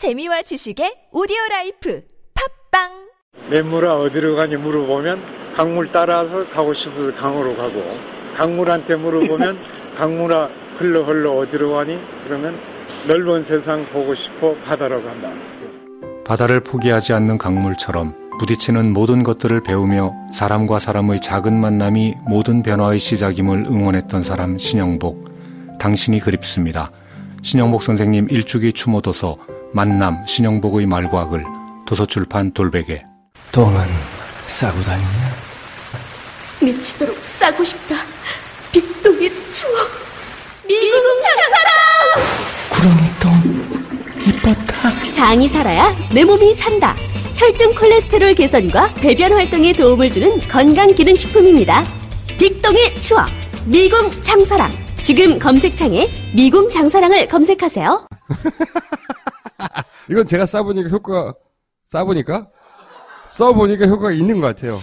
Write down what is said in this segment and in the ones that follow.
재미와 지식의 오디오 라이프 팟빵 냇물아 어디로 가니 물어보면 강물 따라서 가고 싶어서 강으로 가고 강물한테 물어보면 강물아 흘러 흘러 어디로 가니 그러면 넓은 세상 보고 싶어 바다로 간다. 바다를 포기하지 않는 강물처럼 부딪히는 모든 것들을 배우며 사람과 사람의 작은 만남이 모든 변화의 시작임을 응원했던 사람 신영복. 당신이 그립습니다. 신영복 선생님 일주기 추모도서 만남 신영복의 말과 글 도서출판 돌베개 똥은 싸고 다니냐? 미치도록 싸고 싶다. 빅동의 추억. 미국 장사랑! 구렁이 똥 이뻤다. 장이 살아야 내 몸이 산다. 혈중 콜레스테롤 개선과 배변 활동에 도움을 주는 건강 기능 식품입니다. 빅동의 추억. 미궁 장사랑. 지금 검색창에 미궁 장사랑을 검색하세요. 이건 제가 싸보니까 효과가, 싸보니까? 써보니까 효과가 있는 것 같아요.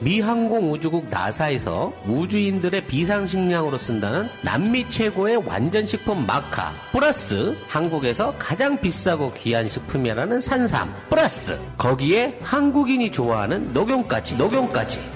미 항공우주국 나사에서 우주인들의 비상식량으로 쓴다는 남미 최고의 완전식품 마카 플러스 한국에서 가장 비싸고 귀한 식품이라는 산삼 플러스 거기에 한국인이 좋아하는 녹용까지 녹용까지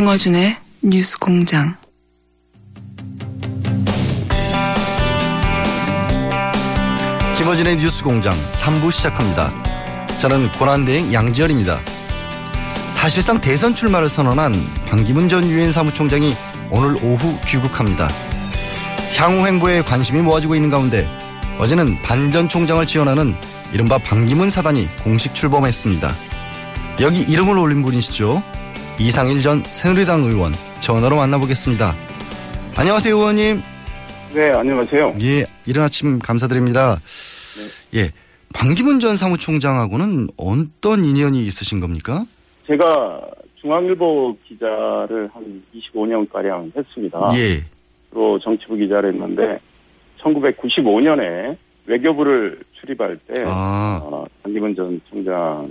김어준의 뉴스 공장. 김어진의 뉴스 공장 3부 시작합니다. 저는 고난대행 양지열입니다. 사실상 대선 출마를 선언한 반기문 전 유엔 사무총장이 오늘 오후 귀국합니다. 향후 행보에 관심이 모아지고 있는 가운데 어제는 반 전 총장을 지원하는 이른바 반기문 사단이 공식 출범했습니다. 여기 이름을 올린 분이시죠. 이상일 전 새누리당 의원 전화로 만나보겠습니다. 안녕하세요 의원님. 네, 안녕하세요. 예, 이른 아침 감사드립니다. 예, 반기문 전 사무총장하고는 어떤 인연이 있으신 겁니까? 제가 중앙일보 기자를 한 25년가량 했습니다. 예, 주로 정치부 기자를 했는데 1995년에 외교부를 출입할 때 아. 어, 반기문 전 총장을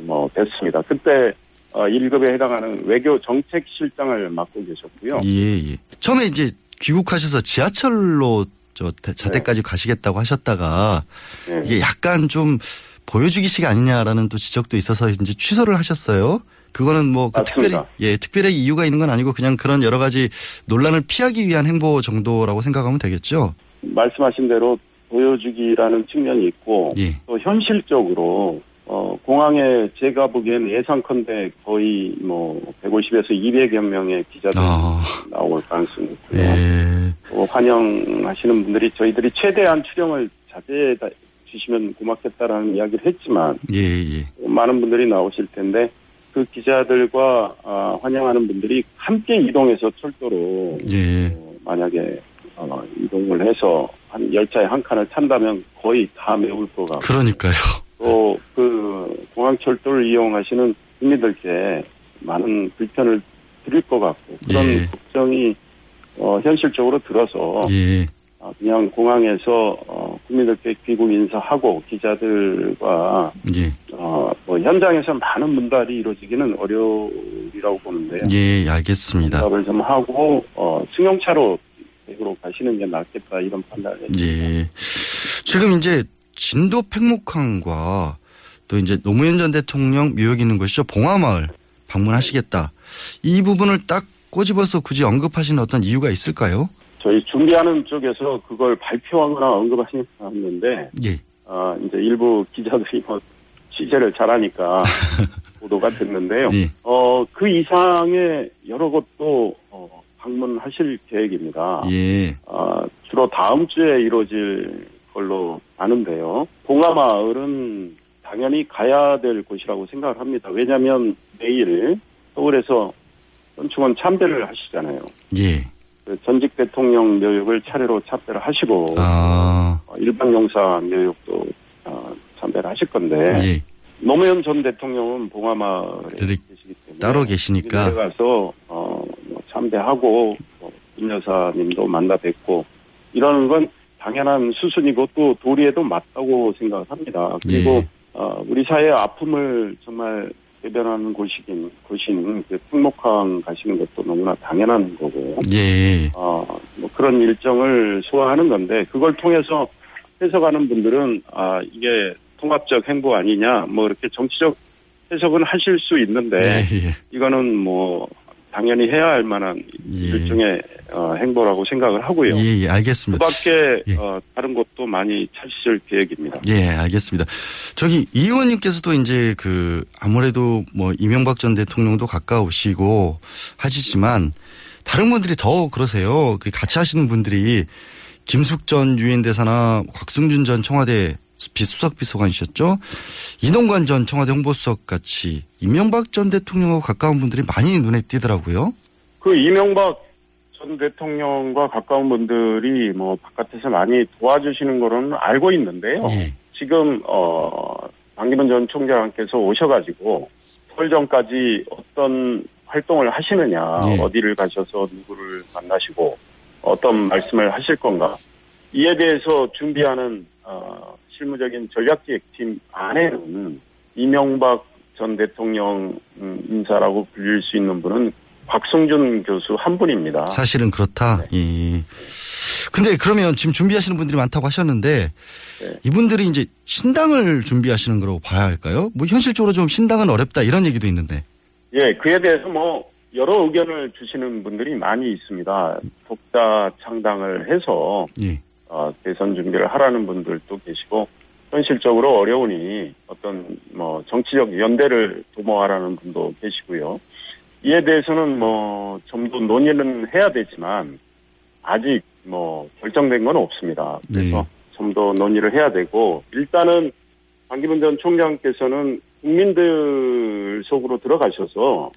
뭐 뵀습니다. 그때 어, 1급에 해당하는 외교 정책 실장을 맡고 계셨고요. 예, 예. 처음에 이제 귀국하셔서 지하철로 저 대- 자택까지 가시겠다고 하셨다가 네. 이게 약간 좀 보여주기식 아니냐라는 또 지적도 있어서 이제 취소를 하셨어요. 그거는 뭐 그 특별히. 예 특별히 이유가 있는 건 아니고 그냥 그런 여러 가지 논란을 피하기 위한 행보 정도라고 생각하면 되겠죠. 말씀하신 대로 보여주기라는 측면이 있고 예. 또 현실적으로 어, 공항에 제가 보기엔 예상컨대 거의 뭐 150에서 200여 명의 기자들이 아, 나올 가능성이 있고요. 예. 또 환영하시는 분들이 저희들이 최대한 출영을 자제해 주시면 고맙겠다라는 이야기를 했지만 예, 예. 많은 분들이 나오실 텐데 그 기자들과 아, 환영하는 분들이 함께 이동해서 철도로 예. 어, 만약에 어, 이동을 해서 한 열차에 한 칸을 탄다면 거의 다 메울 것 같고 그러니까요. 또 그 공항철도를 이용하시는 국민들께 많은 불편을 드릴 것 같고 그런 예. 걱정이 어, 현실적으로 들어서 예. 어, 그냥 공항에서 어, 국민들께 귀국 인사하고 기자들과 예. 어, 뭐 현장에서 많은 문달이 이루어지기는 어려우리라고 보는데요. 예, 알겠습니다. 답을 좀 하고 어, 승용차로 대구로 가시는 게 낫겠다 이런 판단을 했습니다. 예. 지금 이제 진도 팽목항과 또 이제 노무현 전 대통령 묘역이 있는 곳이죠. 봉화마을 방문하시겠다. 이 부분을 딱 꼬집어서 굳이 언급하시는 어떤 이유가 있을까요? 저희 준비하는 쪽에서 그걸 발표하거나 언급하시는 않는데 예. 어, 이제 일부 기자들이 뭐 취재를 잘하니까 보도가 됐는데요. 예. 어, 그 이상의 여러 곳도 어, 방문하실 계획입니다. 예. 어, 주로 다음 주에 이루어질 걸로 아는데요. 봉화마을은 당연히 가야 될 곳이라고 생각을 합니다. 왜냐하면 내일 서울에서 현충원 참배를 하시잖아요. 예. 그 전직 대통령 묘역을 차례로 참배를 하시고 아. 어, 일반 용사 묘역도 어, 참배를 하실 건데 예. 노무현 전 대통령은 봉화마을에 들이- 계시기 때문에 따로 계시니까. 내려가서 어, 뭐 참배하고 뭐, 김 여사님도 만나 뵙고 이러는 건 당연한 수순이고 또 도리에도 맞다고 생각을 합니다. 그리고 예. 어, 우리 사회의 아픔을 정말 대변하는 곳이긴 곳인 그 특목항 가시는 것도 너무나 당연한 거고 예. 어, 뭐 그런 일정을 소화하는 건데 그걸 통해서 해석하는 분들은 아 이게 통합적 행보 아니냐 뭐 이렇게 정치적 해석은 하실 수 있는데 예. 이거는 뭐 당연히 해야 할 만한 일종의 어, 행보라고 생각을 하고요. 예, 예, 알겠습니다. 그밖에 어, 다른 곳도 많이 찾으실 계획입니다. 예, 알겠습니다. 저기 이 의원님께서도 이제 그 아무래도 뭐 이명박 전 대통령도 가까우시고 하시지만 다른 분들이 더 그러세요. 그 같이 하시는 분들이 김숙 전 유엔 대사나 곽승준 전 청와대 비수석 비서관이셨죠. 이동관 전 청와대 홍보수석 같이 이명박 전 대통령하고 가까운 분들이 많이 눈에 띄더라고요. 그 이명박 전 대통령과 가까운 분들이 뭐 바깥에서 많이 도와주시는 거는 알고 있는데요. 지금 어 방기문 전 총장께서 오셔가지고 설 전까지 어떤 활동을 하시느냐, 예. 어디를 가셔서 누구를 만나시고 어떤 말씀을 하실 건가 이에 대해서 준비하는 어, 실무적인 전략기획팀 안에는 이명박 전 대통령 음, 인사라고 불릴 수 있는 분은 곽승준 교수 한 분입니다. 사실은 그렇다. 예. 근데 그러면 지금 준비하시는 분들이 많다고 하셨는데 이분들이 이제 신당을 준비하시는 거라고 봐야 할까요? 뭐 현실적으로 좀 신당은 어렵다 이런 얘기도 있는데. 예, 그에 대해서 뭐 여러 의견을 주시는 분들이 많이 있습니다. 독자 창당을 해서 예. 어, 대선 준비를 하라는 분들도 계시고 현실적으로 어려우니 어떤 뭐 정치적 연대를 도모하라는 분도 계시고요. 이에 대해서는 뭐 좀 더 논의는 해야 되지만 아직 뭐 결정된 건 없습니다. 그래서 좀더 논의를 해야 되고 일단은 방기문 전 총장께서는 국민들 속으로 들어가셔서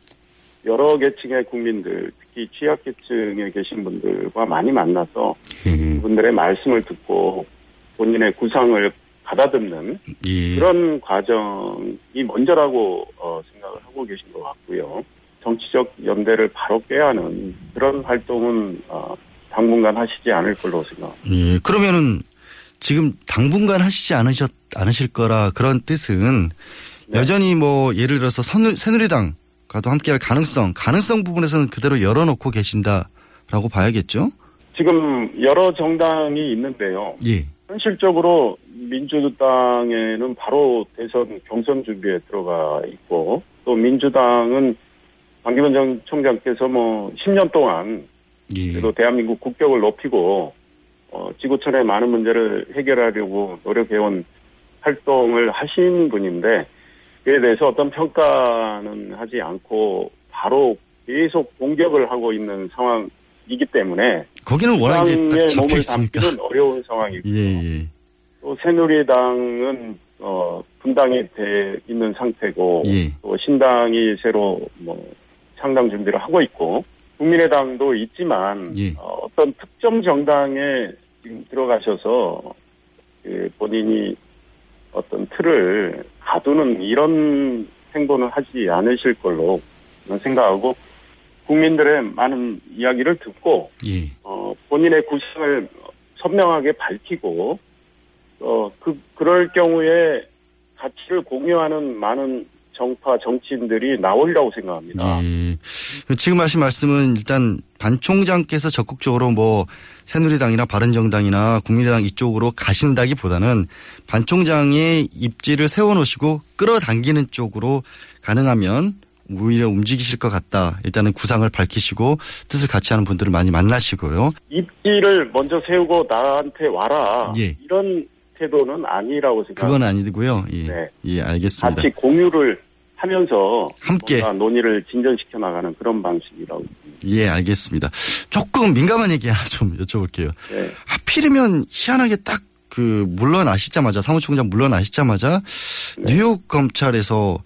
여러 계층의 국민들, 특히 취약계층에 계신 분들과 많이 만나서 그분들의 말씀을 듣고 본인의 구상을 받아듣는 예. 그런 과정이 먼저라고 어, 생각을 하고 계신 것 같고요. 정치적 연대를 바로 깨하는 그런 활동은 어, 당분간 하시지 않을 걸로 생각합니다. 예. 그러면은 지금 당분간 하시지 않으셨 않으실 거라 그런 뜻은 여전히 뭐 예를 들어서 새누리당 과도 함께할 가능성, 가능성 부분에서는 그대로 열어놓고 계신다라고 봐야겠죠. 지금 여러 정당이 있는데요. 예. 현실적으로 민주당에는 바로 대선 경선 준비에 들어가 있고 또 민주당은 방기문 전 총장께서 뭐 10년 동안 그래도 대한민국 국격을 높이고 어, 지구촌의 많은 문제를 해결하려고 노력해온 활동을 하신 분인데 그에 대해서 어떤 평가는 하지 않고 바로 계속 공격을 하고 있는 상황이기 때문에 거기는 워낙 이제 딱 잡혀 몸을 있으니까. 담기는 어려운 상황이고 예, 예. 또 새누리당은 어 분당이 돼 있는 상태고 예. 또 신당이 새로 뭐 창당 준비를 하고 있고 국민의당도 있지만 예. 어, 어떤 특정 정당에 지금 들어가셔서 그 본인이 어떤 틀을 가두는 이런 행보는 하지 않으실 걸로 생각하고 국민들의 많은 이야기를 듣고 예. 어, 본인의 구상을 선명하게 밝히고 어, 그 그럴 경우에 가치를 공유하는 많은 정파 정치인들이 나오리라고 생각합니다. 예. 지금 하신 말씀은 일단 반 총장께서 적극적으로 뭐 새누리당이나 바른정당이나 국민의당 이쪽으로 가신다기보다는 반 총장의 입지를 세워놓으시고 끌어당기는 쪽으로 가능하면 오히려 움직이실 것 같다. 일단은 구상을 밝히시고 뜻을 같이 하는 분들을 많이 만나시고요. 입지를 먼저 세우고 나한테 와라. 예. 이런 태도는 아니라고 생각합니다. 그건 아니고요. 예, 네. 예 알겠습니다. 같이 공유를 하면서 함께. 논의를 진전시켜 나가는 그런 방식이라고. 예, 알겠습니다. 조금 민감한 얘기 하나 좀 여쭤볼게요. 네. 하필이면 희한하게 딱 그 물러나시자마자 사무총장 물러나시자마자 네. 뉴욕 검찰에서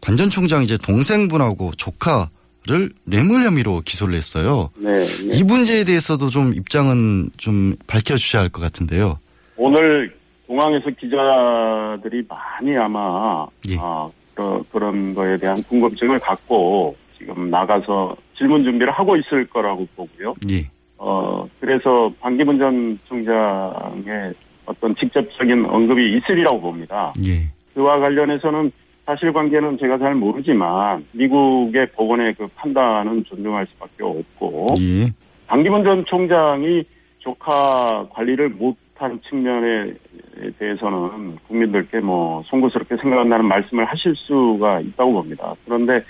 반전 총장 이제 동생분하고 조카를 뇌물 혐의로 기소를 했어요. 네, 네. 이 문제에 대해서도 좀 입장은 좀 밝혀주셔야 할 것 같은데요. 오늘 공항에서 기자들이 많이 아마 예. 아, 그런, 그런 거에 대한 궁금증을 갖고 지금 나가서 질문 준비를 하고 있을 거라고 보고요. 예. 어, 그래서 반기문 전 총장의 어떤 직접적인 언급이 있으리라고 봅니다. 예. 그와 관련해서는 사실관계는 제가 잘 모르지만 미국의 법원의 그 판단은 존중할 수밖에 없고 예. 반기문 전 총장이 조카 관리를 못 한 측면에 대해서는 국민들께 뭐 송구스럽게 생각한다는 말씀을 하실 수가 있다고 봅니다. 그런데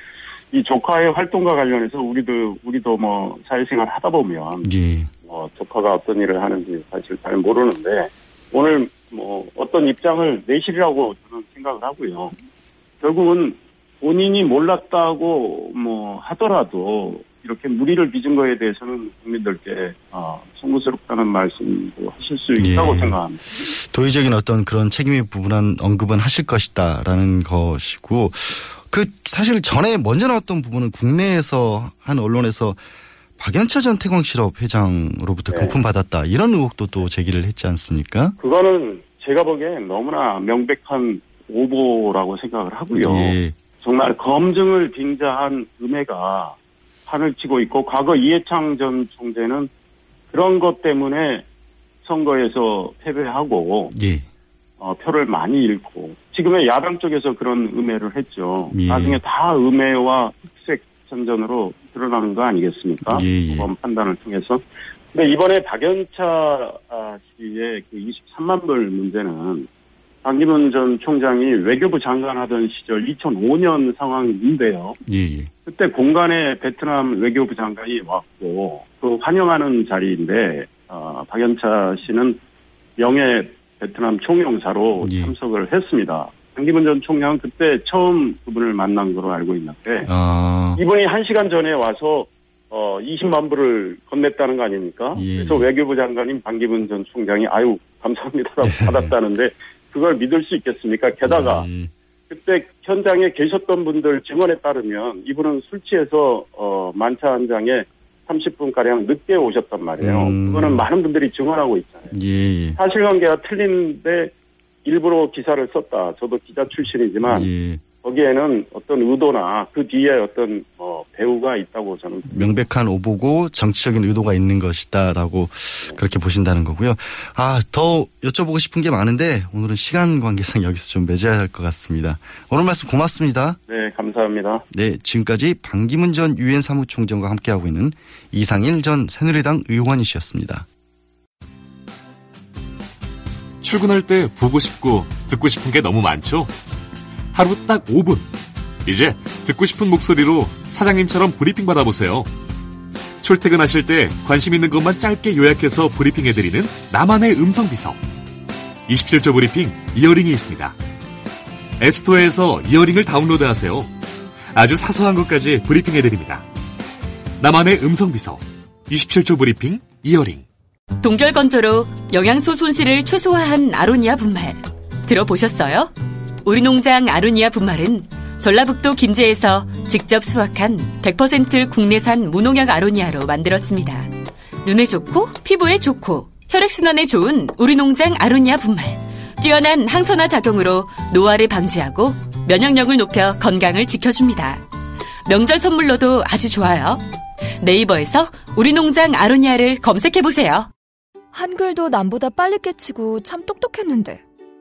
이 조카의 활동과 관련해서 우리도 우리도 뭐 사회생활 하다 보면 예. 뭐 조카가 어떤 일을 하는지 사실 잘 모르는데 오늘 뭐 어떤 입장을 내시리라고 저는 생각을 하고요. 결국은 본인이 몰랐다고 뭐 하더라도 이렇게 무리를 빚은 거에 대해서는 국민들께 어, 송구스럽다는 말씀도 하실 수 있다고 예. 생각합니다. 도의적인 어떤 그런 책임의 부분한 언급은 하실 것이다라는 것이고 그 사실 전에 먼저 나왔던 부분은 국내에서 한 언론에서 박연차 전 태광실업 회장으로부터 네. 금품 받았다 이런 의혹도 또 제기를 했지 않습니까? 그거는 제가 보기엔 너무나 명백한 오보라고 생각을 하고요. 예. 정말 검증을 빙자한 음해가 판을 치고 있고 과거 이해창 전 총재는 그런 것 때문에 선거에서 패배하고 예. 어, 표를 많이 잃고 지금의 야당 쪽에서 그런 음해를 했죠. 예. 나중에 다 음해와 흑색 선전으로 드러나는 거 아니겠습니까? 예, 예. 법원 판단을 통해서. 근데 이번에 박연차 아, 씨의 그 23만 불 문제는 박기문 전 총장이 외교부 장관 하던 시절 2005년 상황인데요. 예, 예. 그때 공간에 베트남 외교부 장관이 왔고 그 환영하는 자리인데 어, 박연차 씨는 명예 베트남 총영사로 예. 참석을 했습니다. 박기문 전 총장은 그때 처음 그분을 만난 거로 알고 있는데 아, 이분이 한 시간 전에 와서 어 20만 불을 건넸다는 거 아닙니까? 예. 그래서 외교부 장관인 반기문 전 총장이 아유 감사합니다라고 받았다는데 그걸 믿을 수 있겠습니까? 게다가 예. 그때 현장에 계셨던 분들 증언에 따르면 이분은 술 취해서 어 만차 한 장에 30분 가량 늦게 오셨단 말이에요. 음. 그거는 많은 분들이 증언하고 있잖아요. 예, 예. 사실관계가 틀린데 일부러 기사를 썼다. 저도 기자 출신이지만 예. 거기에는 어떤 의도나 그 뒤에 어떤 어, 배우가 있다고 저는 명백한 오보고 정치적인 의도가 있는 것이다라고 그렇게 보신다는 거고요. 아, 더 여쭤보고 싶은 게 많은데 오늘은 시간 관계상 여기서 좀 맺어야 할 것 같습니다. 오늘 말씀 고맙습니다. 네 감사합니다. 네, 지금까지 반기문 전 유엔 사무총장과 함께하고 있는 이상일 전 새누리당 의원이셨습니다. 출근할 때 보고 싶고 듣고 싶은 게 너무 많죠? 하루 딱 5분. 이제 듣고 싶은 목소리로 사장님처럼 브리핑 받아보세요. 출퇴근하실 때 관심 있는 것만 짧게 요약해서 브리핑해드리는 나만의 음성 비서. 27조 브리핑 이어링이 있습니다. 앱스토어에서 이어링을 다운로드하세요. 아주 사소한 것까지 브리핑해드립니다. 나만의 음성 비서. 27조 브리핑 이어링. 동결 건조로 영양소 손실을 최소화한 아로니아 분말. 들어보셨어요? 우리 농장 아로니아 분말은 전라북도 김제에서 직접 수확한 100% 국내산 무농약 아로니아로 만들었습니다. 눈에 좋고 피부에 좋고 혈액순환에 좋은 우리 농장 아로니아 분말. 뛰어난 항산화 작용으로 노화를 방지하고 면역력을 높여 건강을 지켜줍니다. 명절 선물로도 아주 좋아요. 네이버에서 우리 농장 아로니아를 검색해보세요. 한글도 남보다 빨리 깨치고 참 똑똑했는데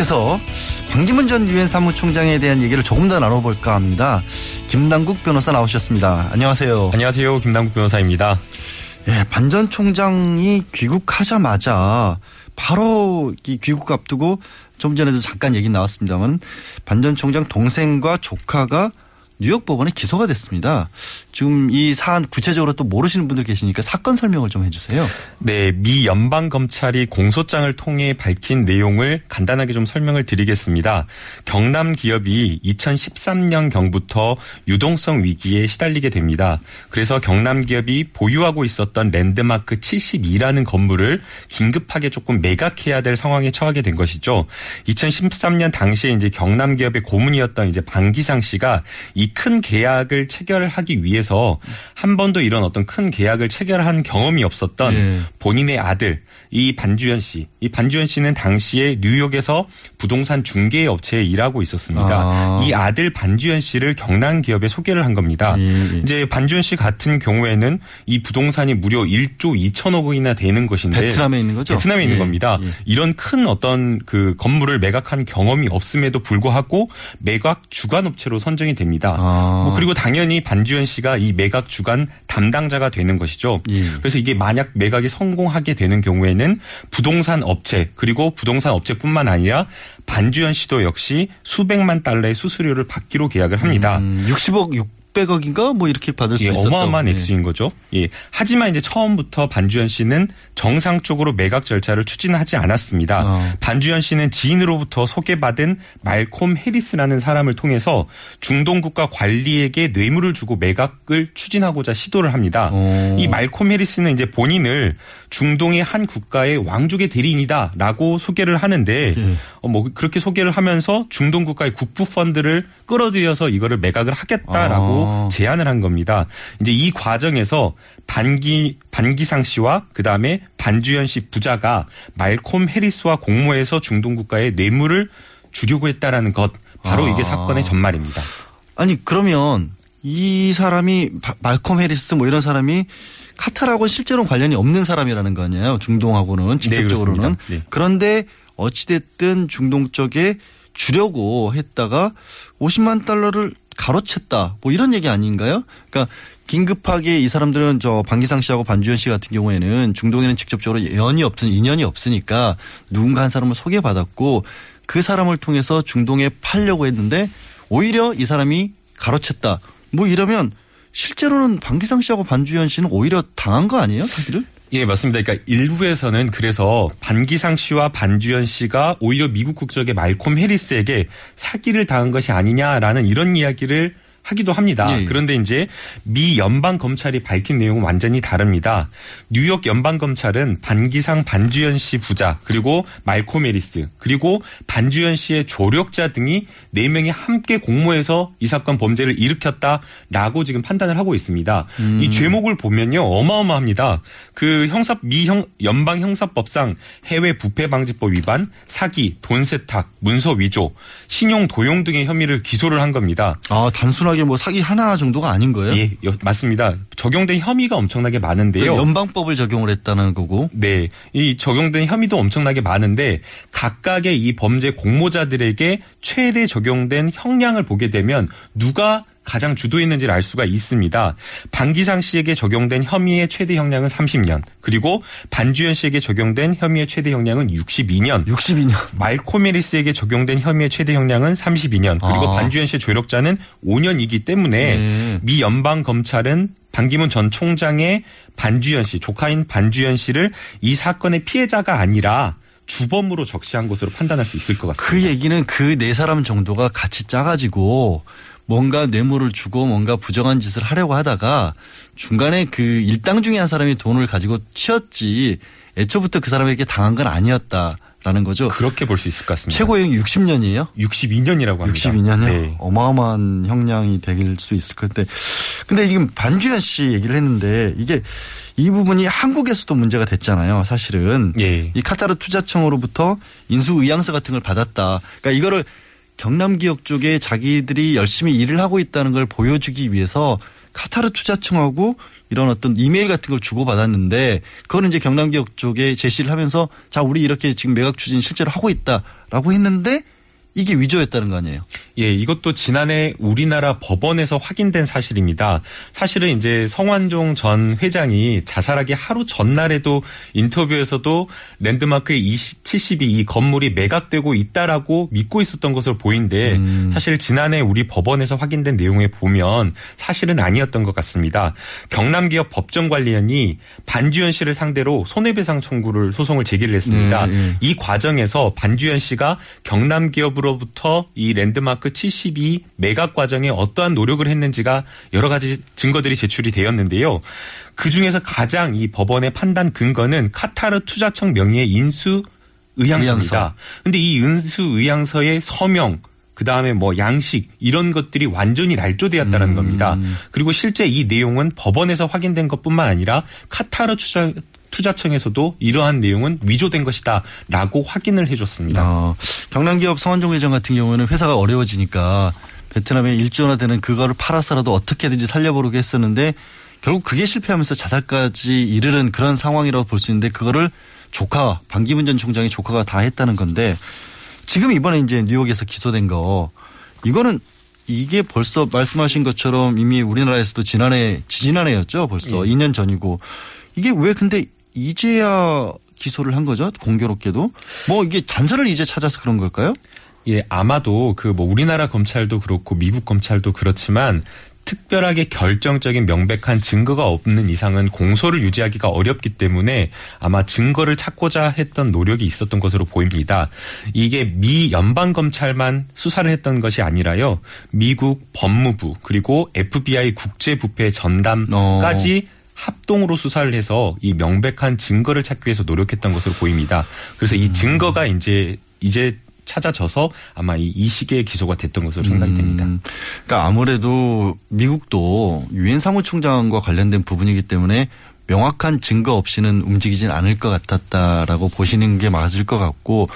계속해서 반기문 전 유엔 사무총장에 대한 얘기를 조금 더 나눠볼까 합니다. 김남국 변호사 나오셨습니다. 안녕하세요. 안녕하세요. 김남국 변호사입니다. 예, 반전 총장이 귀국하자마자 바로 이 귀국 앞두고 좀 전에도 잠깐 얘기 나왔습니다만 반전 총장 동생과 조카가 뉴욕 법원에 기소가 됐습니다. 지금 이 사안 구체적으로 또 모르시는 분들 계시니까 사건 설명을 좀 해주세요. 네, 미 연방 검찰이 공소장을 통해 밝힌 내용을 간단하게 좀 설명을 드리겠습니다. 경남 기업이 2013년 경부터 유동성 위기에 시달리게 됩니다. 그래서 경남 기업이 보유하고 있었던 랜드마크 72라는 건물을 긴급하게 조금 매각해야 될 상황에 처하게 된 것이죠. 2013년 당시에 이제 경남 기업의 고문이었던 이제 방기상 씨가 이큰 계약을 체결하기 위해서 한 번도 이런 어떤 큰 계약을 체결한 경험이 없었던 네. 본인의 아들 이 반주현 씨, 이 반주현 씨는 당시에 뉴욕에서 부동산 중개 업체에 일하고 있었습니다. 아. 이 아들 반주현 씨를 경남 기업에 소개를 한 겁니다. 이제 반주현 씨 같은 경우에는 이 부동산이 무려 1조 2천억 원이나 되는 것인데 베트남에 있는 거죠? 베트남에 있는 예, 겁니다. 이런 큰 어떤 그 건물을 매각한 경험이 없음에도 불구하고 매각 주관 업체로 선정이 됩니다. 아. 뭐 그리고 당연히 반주현 씨가 이 매각 주관 담당자가 되는 것이죠. 예. 그래서 이게 만약 매각이 성공하게 되는 경우에는 부동산 업체 그리고 부동산 업체뿐만 아니라 반주현 씨도 역시 수백만 달러의 수수료를 받기로 계약을 합니다. 60억 600억인가 뭐 이렇게 받을 수 예, 있었다. 어마어마한 액수인 거죠. 예. 하지만 이제 처음부터 반주현 씨는 정상적으로 매각 절차를 추진하지 않았습니다. 어. 반주현 씨는 지인으로부터 소개받은 말콤 해리스라는 사람을 통해서 중동 국가 관리에게 뇌물을 주고 매각을 추진하고자 시도를 합니다. 어. 이 말콤 해리스는 이제 본인을 중동의 한 국가의 왕족의 대리인이다라고 소개를 하는데 예. 어, 뭐 그렇게 소개를 하면서 중동 국가의 국부 펀드를 끌어들여서 이거를 매각을 하겠다라고 아. 제안을 한 겁니다. 이제 이 과정에서 반기 반기상 씨와 그다음에 반주현 씨 부자가 말콤 해리스와 공모해서 중동 국가에 뇌물을 주려고 했다라는 것 바로 아. 이게 사건의 전말입니다. 아니 그러면 이 사람이 바- 말콤 해리스 뭐 이런 사람이 카타르하고 실제로 관련이 없는 사람이라는 거 아니에요. 중동하고는 직접적으로는. 그렇습니다. 네. 그런데 어찌됐든 중동 쪽에 주려고 했다가 50만 달러를 가로챘다. 뭐 이런 얘기 아닌가요? 그러니까 긴급하게 이 사람들은 저 방기상 씨하고 반주현 씨 같은 경우에는 중동에는 직접적으로 연이 없든 인연이 없으니까 누군가 한 사람을 소개받았고 그 사람을 통해서 중동에 팔려고 했는데 오히려 이 사람이 가로챘다. 뭐 이러면 실제로는 방기상 씨하고 반주현 씨는 오히려 당한 거 아니에요? 사기를? 예, 맞습니다. 그러니까 일부에서는 그래서 반기상 씨와 반주현 씨가 오히려 미국 국적의 말콤 해리스에게 사기를 당한 것이 아니냐라는 이런 이야기를 하기도 합니다. 예. 그런데 이제 미 연방 검찰이 밝힌 내용은 완전히 다릅니다. 뉴욕 연방 검찰은 반기상 반주현 씨 부자 그리고 말콤 해리스 그리고 반주현 씨의 조력자 등이 네 명이 함께 공모해서 이 사건 범죄를 일으켰다라고 지금 판단을 하고 있습니다. 음. 이 죄목을 보면요 어마어마합니다. 그 형사 미 형, 연방 형사법상 해외 부패 방지법 위반, 사기, 돈 세탁, 문서 위조, 신용 도용 등의 혐의를 기소를 한 겁니다. 아, 단순 하게 뭐 사기 하나 정도가 아닌 거예요? 예, 여- 맞습니다. 적용된 혐의가 엄청나게 많은데요. 연방법을 적용을 했다는 거고. 네. 이 적용된 혐의도 엄청나게 많은데 각각의 이 범죄 공모자들에게 최대 적용된 형량을 보게 되면 누가 가장 주도했는지를 알 수가 있습니다. 방기상 씨에게 적용된 혐의의 최대 형량은 30년, 그리고 반주현 씨에게 적용된 혐의의 최대 형량은 62년. 62년. 말코메리스에게 적용된 혐의의 최대 형량은 32년, 그리고 아. 반주현 씨의 조력자는 5년이기 때문에 네. 미 연방 검찰은 반기문 전 총장의 반주현 씨, 조카인 반주현 씨를 이 사건의 피해자가 아니라 주범으로 적시한 것으로 판단할 수 있을 것 같습니다. 그 얘기는 그 네 사람 정도가 같이 짜가지고 뭔가 뇌물을 주고 뭔가 부정한 짓을 하려고 하다가 중간에 그 일당 중에 한 사람이 돈을 가지고 튀었지 애초부터 그 사람에게 당한 건 아니었다 라는 거죠. 그렇게 볼 수 있을 것 같습니다. 최고형 60년이에요? 62년이라고 합니다. 62년이요? 네. 어마어마한 형량이 될 수 있을 건데. 근데 지금 반주현 씨 얘기를 했는데 이게 이 부분이 한국에서도 문제가 됐잖아요. 사실은. 예. 이 카타르 투자청으로부터 인수 의향서 같은 걸 받았다. 그러니까 이거를 경남 기업 쪽에 자기들이 열심히 일을 하고 있다는 걸 보여주기 위해서 카타르 투자청하고 이런 어떤 이메일 같은 걸 주고받았는데 그거는 이제 경남 기업 쪽에 제시를 하면서 자 우리 이렇게 지금 매각 추진 실제로 하고 있다라고 했는데 이게 위조였다는 거 아니에요? 예, 이것도 지난해 우리나라 법원에서 확인된 사실입니다. 사실은 이제 성완종 전 회장이 자살하기 하루 전날에도 인터뷰에서도 랜드마크의 72 이 건물이 매각되고 있다라고 믿고 있었던 것으로 보이는데 음. 사실 지난해 우리 법원에서 확인된 내용에 보면 사실은 아니었던 것 같습니다. 경남기업 법정관리원이 반주현 씨를 상대로 손해배상 청구를 소송을 제기를 했습니다. 네, 네. 이 과정에서 반주현 씨가 경남기업으로 부터 이 랜드마크 72 매각 과정에 어떠한 노력을 했는지가 여러 가지 증거들이 제출이 되었는데요. 그 중에서 가장 이 법원의 판단 근거는 카타르 투자청 명의의 인수 의향서입니다. 의향서. 근데 이 인수 의향서의 서명 그 다음에 뭐 양식 이런 것들이 완전히 날조되었다는 겁니다. 그리고 실제 이 내용은 법원에서 확인된 것뿐만 아니라 카타르 투자 투자청에서도 이러한 내용은 위조된 것이다라고 확인을 해줬습니다. 어, 경남기업 성완종 회장 같은 경우는 회사가 어려워지니까 베트남에 일전화되는 그거를 팔아서라도 어떻게든지 살려보려고 했었는데 결국 그게 실패하면서 자살까지 이르는 그런 상황이라고 볼 수 있는데 그거를 조카 반기문 전 총장의 조카가 다 했다는 건데 지금 이번에 이제 뉴욕에서 기소된 거 이거는 이게 벌써 말씀하신 것처럼 이미 우리나라에서도 지난해 지지난해였죠 벌써 예. 2년 전이고 이게 왜 근데 이제야 기소를 한 거죠 공교롭게도 뭐 이게 잔서를 이제 찾아서 그런 걸까요? 예, 아마도 그 뭐 우리나라 검찰도 그렇고 미국 검찰도 그렇지만 특별하게 결정적인 명백한 증거가 없는 이상은 공소를 유지하기가 어렵기 때문에 아마 증거를 찾고자 했던 노력이 있었던 것으로 보입니다. 이게 미 연방 검찰만 수사를 했던 것이 아니라요. 미국 법무부 그리고 FBI 국제 부패 전담까지 합동으로 수사를 해서 이 명백한 증거를 찾기 위해서 노력했던 것으로 보입니다. 그래서 이 증거가 이제 이제 찾아져서 아마 이, 이 시기에 기소가 됐던 것으로 생각이 됩니다. 음, 그러니까 아무래도 미국도 유엔 사무총장과 관련된 부분이기 때문에 명확한 증거 없이는 움직이진 않을 것 같았다라고 보시는 게 맞을 것 같고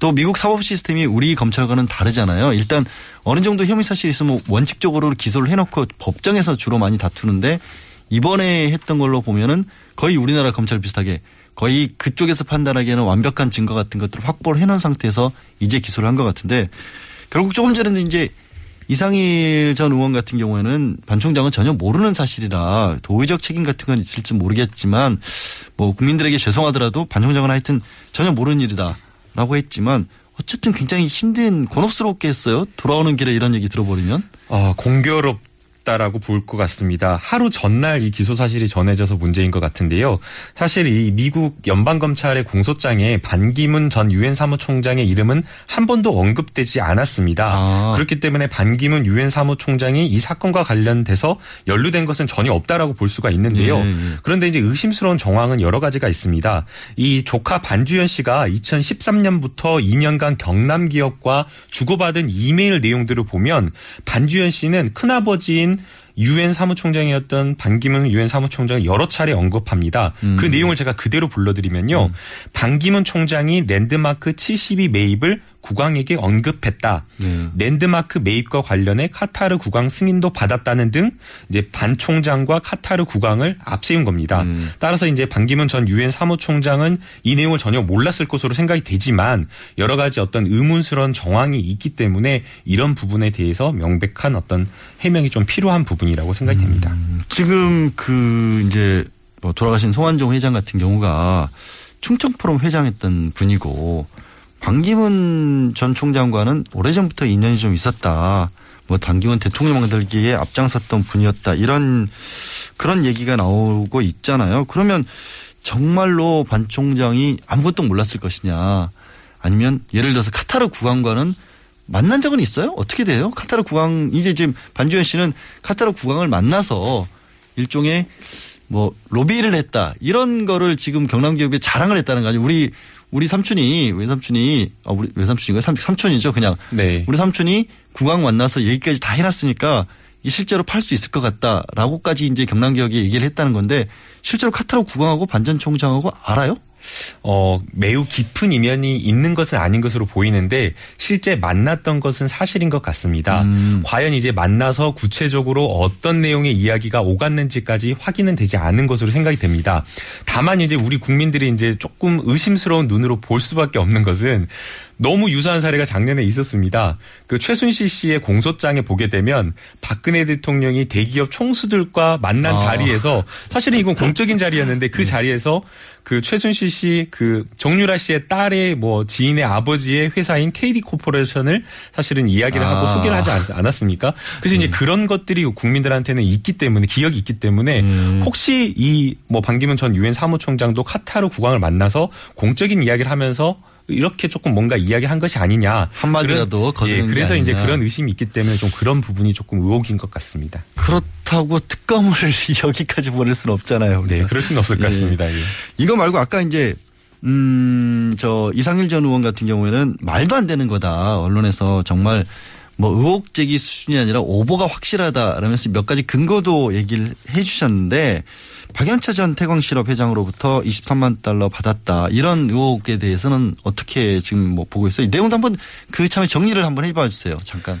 또 미국 사법 시스템이 우리 검찰과는 다르잖아요. 일단 어느 정도 혐의 사실이 있으면 원칙적으로 기소를 해놓고 법정에서 주로 많이 다투는데 이번에 했던 걸로 보면은 거의 우리나라 검찰 비슷하게 거의 그쪽에서 판단하기에는 완벽한 증거 같은 것들을 확보를 해놓은 상태에서 이제 기소를 한 것 같은데 결국 조금 전에는 이제 이상일 전 의원 같은 경우에는 반 총장은 전혀 모르는 사실이라 도의적 책임 같은 건 있을지 모르겠지만 뭐 국민들에게 죄송하더라도 반 총장은 하여튼 전혀 모르는 일이다라고 했지만 어쨌든 굉장히 힘든 곤혹스럽게 했어요. 돌아오는 길에 이런 얘기 들어버리면. 어, 공교롭 다라고 볼 것 같습니다. 하루 전날 이 기소 사실이 전해져서 문제인 것 같은데요. 사실 이 미국 연방 검찰의 공소장에 반기문 전 유엔 사무총장의 이름은 한 번도 언급되지 않았습니다. 그렇기 때문에 반기문 유엔 사무총장이 이 사건과 관련돼서 연루된 것은 전혀 없다라고 볼 수가 있는데요. 예, 예. 그런데 이제 의심스러운 정황은 여러 가지가 있습니다. 이 조카 반주현 씨가 2013년부터 2년간 경남 기업과 주고받은 이메일 내용들을 보면 반주현 씨는 큰아버지인 유엔 사무총장이었던 반기문 유엔 사무총장을 여러 차례 언급합니다. 그 내용을 제가 그대로 불러드리면요. 반기문 총장이 랜드마크 72 매입을 국왕에게 언급했다. 랜드마크 매입과 관련해 카타르 국왕 승인도 받았다는 등 이제 반 총장과 카타르 국왕을 앞세운 겁니다. 따라서 이제 반기문 전 유엔 사무총장은 이 내용을 전혀 몰랐을 것으로 생각이 되지만 여러 가지 어떤 의문스러운 정황이 있기 때문에 이런 부분에 대해서 명백한 어떤 해명이 좀 필요한 부분이라고 생각이 됩니다. 지금 그 이제 뭐 돌아가신 송환종 회장 같은 경우가 충청포럼 회장했던 분이고 반기문 전 총장과는 오래전부터 인연이 좀 있었다. 뭐 단기문 대통령 만들기에 앞장섰던 분이었다. 이런 그런 얘기가 나오고 있잖아요. 그러면 정말로 반 총장이 아무것도 몰랐을 것이냐. 아니면 예를 들어서 카타르 국왕과는 만난 적은 있어요? 어떻게 돼요? 카타르 국왕 이제 지금 반주현 씨는 카타르 국왕을 만나서 일종의 뭐 로비를 했다 이런 거를 지금 경남 기업에 자랑을 했다는 거 아니에요? 우리 우리 삼촌이 외삼촌이 아 우리 외삼촌인가 삼 삼촌이죠 그냥 네. 우리 삼촌이 국왕 만나서 얘기까지 다 해놨으니까 이 실제로 팔 수 있을 것 같다라고까지 이제 경남기업이 얘기를 했다는 건데 실제로 카타르 국왕하고 반전 총장하고 알아요? 어, 매우 깊은 이면이 있는 것은 아닌 것으로 보이는데 실제 만났던 것은 사실인 것 같습니다. 음. 과연 이제 만나서 구체적으로 어떤 내용의 이야기가 오갔는지까지 확인은 되지 않은 것으로 생각이 됩니다. 다만 이제 우리 국민들이 이제 조금 의심스러운 눈으로 볼 수밖에 없는 것은 너무 유사한 사례가 작년에 있었습니다. 그 최순실 씨의 공소장에 보게 되면 박근혜 대통령이 대기업 총수들과 만난 아. 자리에서 사실은 이건 공적인 자리였는데 그 자리에서 그 최순실 씨 그 정유라 씨의 딸의 뭐 지인의 아버지의 회사인 KD 코퍼레이션을 사실은 이야기를 하고 아. 소개를 하지 않- 않았습니까? 그래서 이제 그런 것들이 국민들한테는 있기 때문에 기억이 있기 때문에 음. 혹시 이 뭐 반기문 전 유엔 사무총장도 카타르 국왕을 만나서 공적인 이야기를 하면서 이렇게 조금 뭔가 이야기한 것이 아니냐. 한마디라도 그런- 예, 게 그래서 이제. 그런 의심이 있기 때문에 좀 그런 부분이 조금 의혹인 것 같습니다. 그렇다고 특검을 여기까지 보낼 수는 없잖아요. 네, 그럴 수는 없을 것 예. 같습니다. 예. 이거 말고 아까 이제 음, 저 이상일 전 의원 같은 경우에는 말도 안 되는 거다. 언론에서 정말 뭐 의혹 제기 수준이 아니라 오보가 확실하다. 라면서 몇 가지 근거도 얘기를 해 주셨는데 박연차 전 태광실업 회장으로부터 23만 달러 받았다. 이런 의혹에 대해서는 어떻게 지금 뭐 보고 있어요? 이 내용도 한번 그 참에 정리를 한번 해봐 주세요. 잠깐.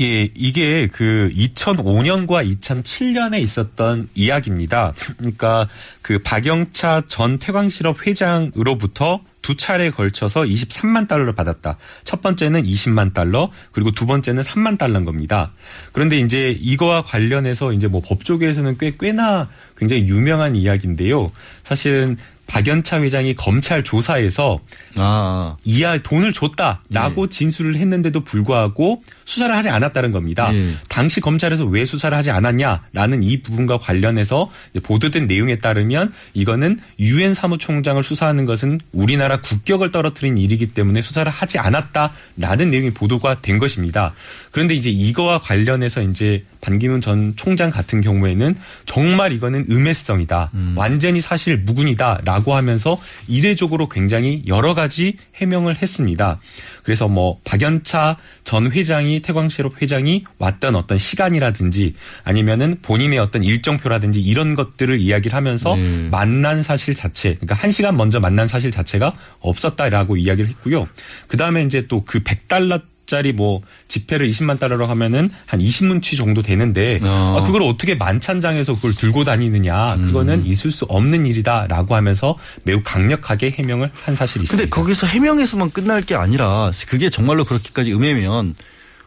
예, 이게 그 2005년과 2007년에 있었던 이야기입니다. 그러니까 그 박영차 전 태광실업 회장으로부터 두 차례에 걸쳐서 23만 달러를 받았다. 첫 번째는 20만 달러, 그리고 두 번째는 3만 달러인 겁니다. 그런데 이제 이거와 관련해서 이제 뭐 법조계에서는 꽤 꽤나 굉장히 유명한 이야기인데요. 사실은 박연차 회장이 검찰 조사에서 아. 이하 돈을 줬다라고 진술을 했는데도 불구하고 수사를 하지 않았다는 겁니다. 예. 당시 검찰에서 왜 수사를 하지 않았냐라는 이 부분과 관련해서 보도된 내용에 따르면 이거는 유엔 사무총장을 수사하는 것은 우리나라 국격을 떨어뜨린 일이기 때문에 수사를 하지 않았다라는 내용이 보도가 된 것입니다. 그런데 이제 이거와 관련해서 이제 반기문 전 총장 같은 경우에는 정말 이거는 음해성이다. 완전히 사실 무근이다라고 하면서 이례적으로 굉장히 여러 가지 해명을 했습니다. 그래서 뭐 박연차 전 회장이 태광실업 회장이 왔던 어떤 시간이라든지 아니면은 본인의 어떤 일정표라든지 이런 것들을 이야기를 하면서 네. 만난 사실 자체, 그러니까 한 시간 먼저 만난 사실 자체가 없었다라고 이야기를 했고요. 그 다음에 이제 또 그 100달러 짜리 뭐 지폐를 20만 달러로 하면은 한 20문치 정도 되는데 어. 아, 그걸 어떻게 만찬장에서 그걸 들고 다니느냐 그거는 음. 있을 수 없는 일이다라고 하면서 매우 강력하게 해명을 한 사실이 근데 있습니다. 거기서 해명에서만 끝날 게 아니라 그게 정말로 그렇게까지 음해면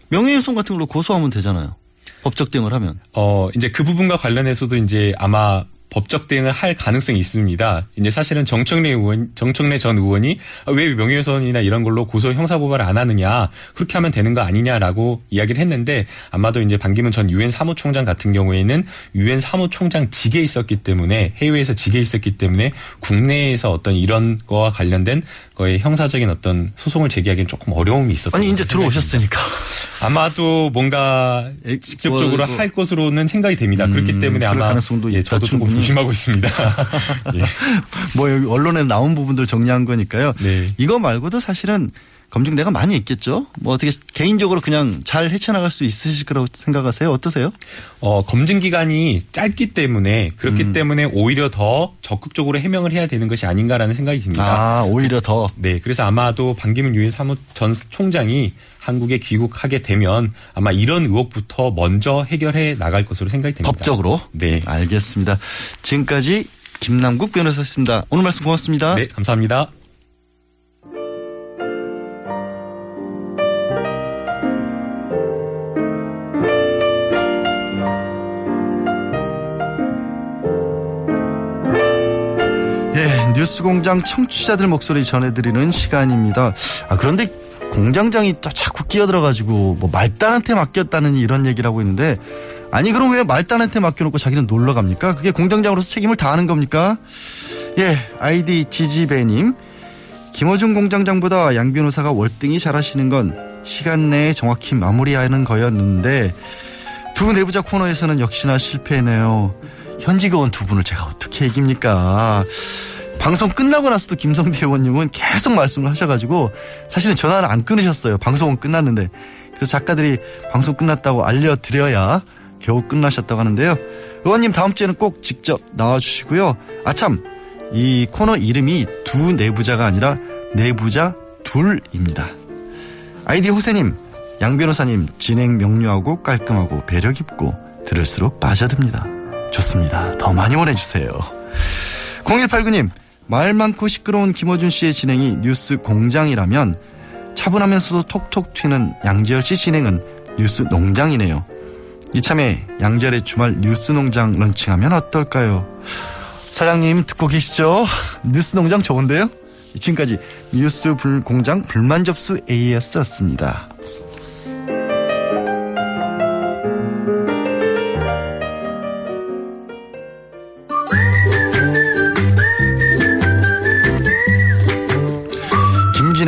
명예훼손 같은 걸로 고소하면 되잖아요. 법적 대응을 하면. 어, 이제 그 부분과 관련해서도 이제 아마 법적 대응을 할 가능성이 있습니다. 이제 사실은 정청래 의원, 정청래 전 의원이 아, 왜 명예훼손이나 이런 걸로 고소 형사고발을 안 하느냐, 그렇게 하면 되는 거 아니냐라고 이야기를 했는데 아마도 이제 반기문 전 유엔 사무총장 같은 경우에는 유엔 사무총장 직에 있었기 때문에 해외에서 직에 있었기 때문에 국내에서 어떤 이런 거와 관련된 거의 형사적인 어떤 소송을 제기하기는 조금 어려움이 있었던 아니 이제 들어오셨으니까. 아마도 뭔가 직접적으로 뭐, 할 것으로는 생각이 됩니다. 그렇기 때문에 아마 가능성도 예, 저도 조금. 조심하고 있습니다. 예. 뭐 여기 언론에 나온 부분들 정리한 거니까요. 네. 이거 말고도 사실은 검증대가 많이 있겠죠. 뭐 어떻게 개인적으로 그냥 잘 헤쳐나갈 수 있으실 거라고 생각하세요? 어떠세요? 어, 검증 기간이 짧기 때문에 그렇기 음. 때문에 오히려 더 적극적으로 해명을 해야 되는 것이 아닌가라는 생각이 듭니다. 아 오히려 더. 네, 그래서 아마도 반기문 유엔 사무 전 총장이 한국에 귀국하게 되면 아마 이런 의혹부터 먼저 해결해 나갈 것으로 생각이 됩니다. 법적으로? 네. 알겠습니다. 지금까지 김남국 변호사였습니다. 오늘 말씀 고맙습니다. 네, 감사합니다. 예, 뉴스공장 청취자들 목소리 전해드리는 시간입니다. 아, 그런데 공장장이 또 자꾸 끼어들어가지고 뭐 말단한테 맡겼다는 이런 얘기를 하고 있는데 아니 그럼 왜 말단한테 맡겨놓고 자기는 놀러 갑니까? 그게 공장장으로서 책임을 다하는 겁니까? 예, 아이디 지지배님 김어준 공장장보다 양 변호사가 월등히 잘하시는 건 시간 내에 정확히 마무리하는 거였는데 두 내부자 코너에서는 역시나 실패네요. 현직의원 두 분을 제가 어떻게 이깁니까? 방송 끝나고 나서도 김성대 의원님은 계속 말씀을 하셔가지고 사실은 전화를 안 끊으셨어요. 방송은 끝났는데. 그래서 작가들이 방송 끝났다고 알려드려야 겨우 끝나셨다고 하는데요. 의원님 다음 주에는 꼭 직접 나와주시고요. 아참 이 코너 이름이 두 내부자가 아니라 내부자 둘입니다. 아이디 호세님, 양 변호사님 진행 명료하고 깔끔하고 배려 깊고 들을수록 빠져듭니다. 좋습니다. 더 많이 보내주세요. 0189님, 말 많고 시끄러운 김어준 씨의 진행이 뉴스 공장이라면 차분하면서도 톡톡 튀는 양지열 씨 진행은 뉴스 농장이네요. 이참에 양지열의 주말 뉴스 농장 런칭하면 어떨까요? 사장님 듣고 계시죠? 뉴스 농장 좋은데요? 지금까지 뉴스 불 공장 불만 접수 AS였습니다.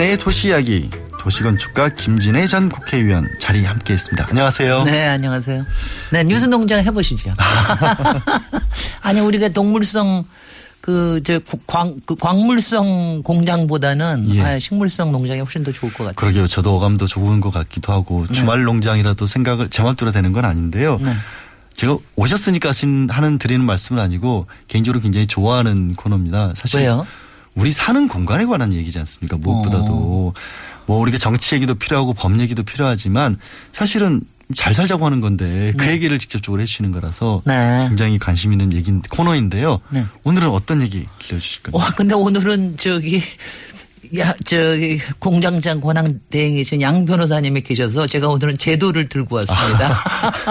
김진애의 도시 이야기 도시건축가 김진애 전 국회의원 자리 함께했습니다. 안녕하세요. 네, 안녕하세요. 네, 뉴스 농장 해보시죠. 아니 우리가 동물성 그, 저, 광, 그 광물성 공장보다는 예. 아, 식물성 농장이 훨씬 더 좋을 것 같아요. 그러게요. 저도 어감도 좋은 것 같기도 하고 네. 주말 농장이라도 생각을 제 맘대로 되는 건 아닌데요. 네. 제가 오셨으니까 하는 드리는 말씀은 아니고 개인적으로 굉장히 좋아하는 코너입니다. 사실 왜요? 우리 사는 공간에 관한 얘기지 않습니까? 무엇보다도 뭐 우리가 정치 얘기도 필요하고 법 얘기도 필요하지만 사실은 잘 살자고 하는 건데 그 네. 얘기를 직접적으로 해주시는 거라서 네. 굉장히 관심 있는 얘기 코너인데요. 네. 오늘은 어떤 얘기 들려주실 건가요? 와, 근데 오늘은 저기, 야, 저기, 공장장 권한 대행이신 양 변호사님이 계셔서 제가 오늘은 제도를 들고 왔습니다.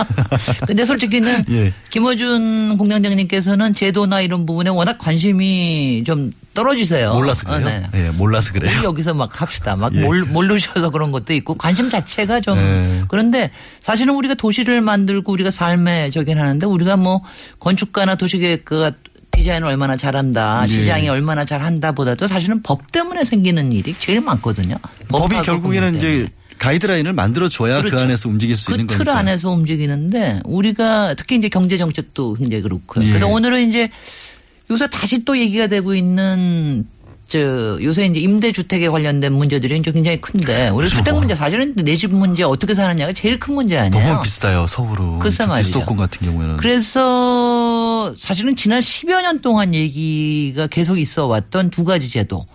근데 솔직히는 예. 김어준 공장장님께서는 제도나 이런 부분에 워낙 관심이 좀 떨어지세요. 몰라서 그래요? 어, 네. 예, 몰라서 그래요. 우리 여기서 막 합시다. 막 예. 몰, 모르셔서 그런 것도 있고 관심 자체가 좀 네. 그런데 사실은 우리가 도시를 만들고 우리가 삶에 저긴 하는데 우리가 뭐 건축가나 도시계획가 디자인을 얼마나 잘한다, 예. 시장이 얼마나 잘한다 보다도 사실은 법 때문에 생기는 일이 제일 많거든요. 법이 결국에는. 이제 가이드라인을 만들어 줘야 그 그렇죠. 안에서 움직일 수 있는 그틀 거니까. 안에서 움직이는데 우리가 특히 이제 경제 정책도 굉장히 그렇고요. 예. 그래서 오늘은 이제 요새 다시 또 얘기가 되고 있는 저 요새 이제 임대 주택에 관련된 문제들이 이제 굉장히 큰데 우리 주택 문제 사실은 내 집 문제 어떻게 사느냐가 제일 큰 문제 아니에요. 너무 비싸요 서울은. 특히 말이죠. 수도권 같은 경우에는. 그래서 사실은 지난 10여 년 동안 얘기가 계속 있어 왔던 두 가지 제도.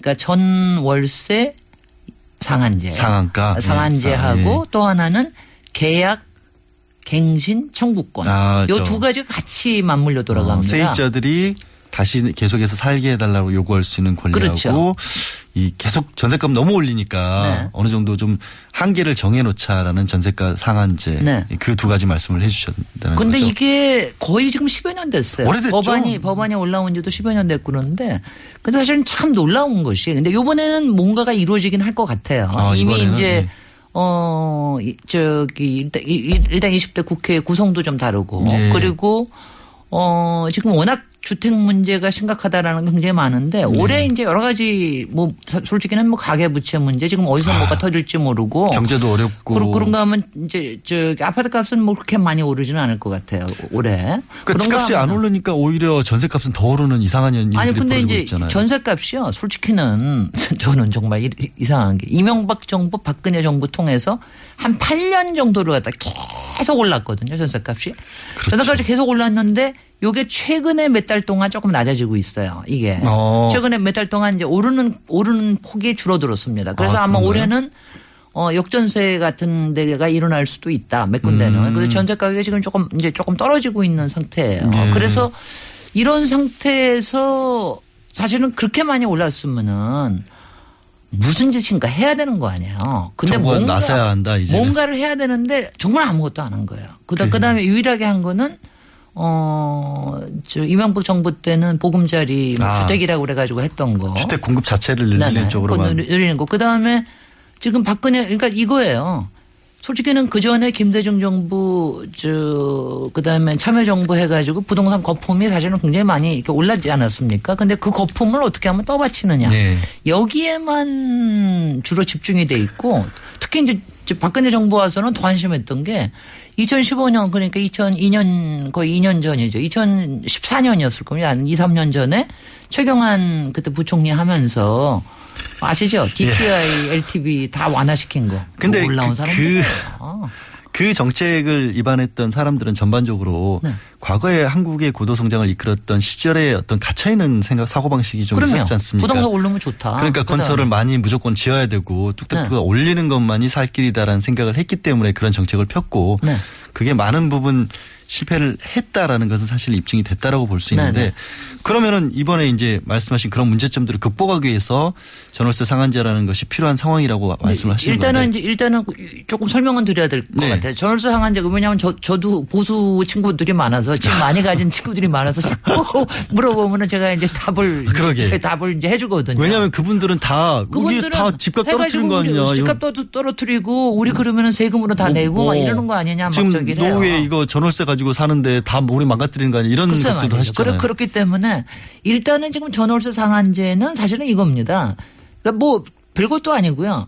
그러니까 전 월세 상한제. 상한가. 예, 상한제하고 또 하나는 계약 갱신 청구권. 아, 요 저- 두 가지가 같이 맞물려 어, 돌아갑니다. 세입자들이 다시 계속해서 살게 해달라고 요구할 수 있는 권리하고 그렇죠. 이 계속 전세값 너무 올리니까 네. 어느 정도 좀 한계를 정해놓자라는 전세가 상한제 네. 그두 가지 말씀을 해주셨다는 근데 거죠. 이게 거의 지금 10여 년 됐어요. 오래됐죠. 법안이 법안이 올라온 지도 10여 년 됐고 그러는데 근데 사실은 참 놀라운 것이 근데 요번에는 뭔가가 이루어지긴 할 것 같아요. 아, 이미 이번에는? 이제 예. 어 이- 저기 일단 이- 일단 20대 국회 구성도 좀 다르고 예. 그리고 어 지금 워낙 주택 문제가 심각하다라는 게 굉장히 많은데 네. 올해 이제 여러 가지 뭐 사- 솔직히는 뭐 가계 부채 문제 지금 어디서 뭐가 터질지 모르고 아, 경제도 어렵고 그러, 그런가 하면 이제 저기 아파트 값은 뭐 그렇게 많이 오르지는 않을 것 같아요 올해. 그 집값이 안 오르니까 오히려 전세 값은 더 오르는 이상한 일들이 아니 근데 이제 있잖아요. 전세 값이요. 솔직히는 저는 정말 이- 이상한 게 이명박 정부 박근혜 정부 통해서 한 8년 정도를 갖다 계속 올랐거든요. 전세 값이. 그렇죠. 전세 값이 계속 올랐는데 요게 최근에 몇 달 동안 조금 낮아지고 있어요. 이게 어. 최근에 몇 달 동안 이제 오르는 오르는 폭이 줄어들었습니다. 그래서 아, 아, 마? 올해는 어, 역전세 같은 데가 일어날 수도 있다. 몇 군데는. 음. 그래서 전세 가격이 지금 조금 이제 조금 떨어지고 있는 상태예요. 예. 그래서 이런 상태에서 사실은 그렇게 많이 올랐으면은 무슨 짓인가 해야 되는 거 아니에요. 근데 뭔가 나서야 한다, 이제는. 뭔가를 해야 되는데 정말 아무것도 안 한 거예요. 그다. 그다음에 유일하게 한 거는 어 저 이명박 정부 때는 보금자리 뭐 아. 주택이라고 그래가지고 했던 거. 주택 공급 자체를 늘리는 네네. 쪽으로만 그거 늘리는 거. 그 다음에 지금 박근혜, 그러니까 이거예요. 솔직히는 그 전에 김대중 정부, 저, 그 다음에 참여정부 해가지고 부동산 거품이 사실은 굉장히 많이 이렇게 올랐지 않았습니까? 근데 그 거품을 어떻게 하면 떠받치느냐. 네. 여기에만 주로 집중이 돼 있고 특히 이제 저 박근혜 정부 와서는 더 안심했던 게 2015년 그러니까 2002년 거의 2년 전이죠. 2014년이었을 겁니다. 한 2, 3년 전에 최경환 그때 부총리 하면서 아시죠? DTI, LTV 다 완화시킨 거. 근데 올라온 그- 사람 그, 그 정책을 입안했던 사람들은 전반적으로 네. 과거에 한국의 고도 성장을 이끌었던 시절의 어떤 갇혀 있는 생각 사고 방식이 좀 그럼요. 있었지 않습니까? 부동산 오르면 좋다. 그러니까 그다음에. 건설을 많이 무조건 지어야 되고 뚝뚝뚝 네. 올리는 것만이 살 길이다라는 생각을 했기 때문에 그런 정책을 폈고 네. 그게 많은 부분 실패를 했다라는 것은 사실 입증이 됐다라고 볼 수 있는데 네네. 그러면은 이번에 이제 말씀하신 그런 문제점들을 극복하기 위해서 전월세 상한제라는 것이 필요한 상황이라고 말씀을 하시는 일단은 건데 이제 일단은 조금 설명은 드려야 될것 네. 같아요. 전월세 상한제가 왜냐하면 저 저도 보수 친구들이 많아서 집 많이 가진 친구들이 많아서 자꾸 물어보면은 제가 이제 답을 그러게. 이제 답을 이제 해주거든요. 왜냐하면 그분들은 다 우리 그분들은 다 집값 떨어뜨린 거 아니냐. 집값도 떨어뜨리고 우리 그러면은 세금으로 다 내고 막 어. 이러는 거 아니냐 막 지금. 노후에 이거 전월세 가지고 사는데 다 우리 망가뜨리는 거 아니야 이런 글쎄 걱정도 말이죠. 하시잖아요. 그렇, 그렇 기 때문에 일단은 지금 전월세 상한제는 사실은 이겁니다. 그러니까 뭐 별것도 아니고요.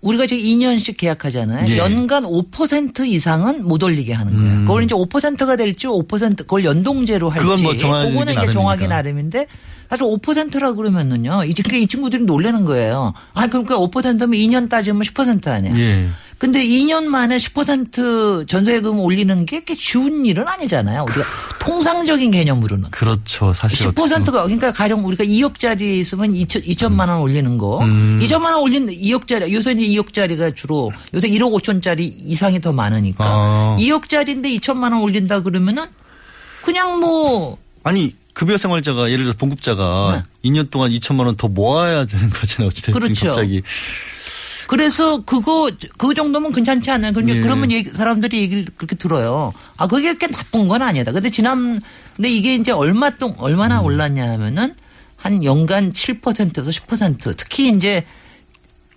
우리가 지금 2년씩 계약하잖아요. 예. 연간 5% 이상은 못 올리게 하는 거예요. 그걸 이제 5%가 될지 5% 그걸 연동제로 할지 음. 그건 뭐 정하기 그거는 이제. 정하기 나름인데 사실 5%라 그러면은요. 이제 그이 친구들이 놀라는 거예요. 아 그러니까 5%면 2년 따지면 10% 아니야. 예. 근데 2년 만에 10% 전세금 올리는 게 그렇게 쉬운 일은 아니잖아요. 우리가 통상적인 개념으로는. 그렇죠. 사실 10%가 그러니까 가령 우리가 2억짜리 있으면 2천, 2천만 원 올리는 거. 음. 2천만 원 올린 2억짜리 요새 이제 2억짜리가 주로 요새 1억 5천짜리 이상이 더 많으니까 아. 2억짜리인데 2천만 원 올린다 그러면은 그냥 뭐 아니 급여 생활자가 예를 들어 봉급자가 2년 동안 2천만 원 더 모아야 되는 거잖아요. 어찌됐든 그렇죠. 갑자기 그래서 그거 그 정도면 괜찮지 않나요? 그러니까 예. 그러면 얘기- 사람들이 얘기를 그렇게 들어요. 아 그게 그렇게 나쁜 건 아니다. 근데 지난 근데 이게 이제 얼마 동 음. 얼마나 올랐냐 하면은 한 연간 7%에서 10% 특히 이제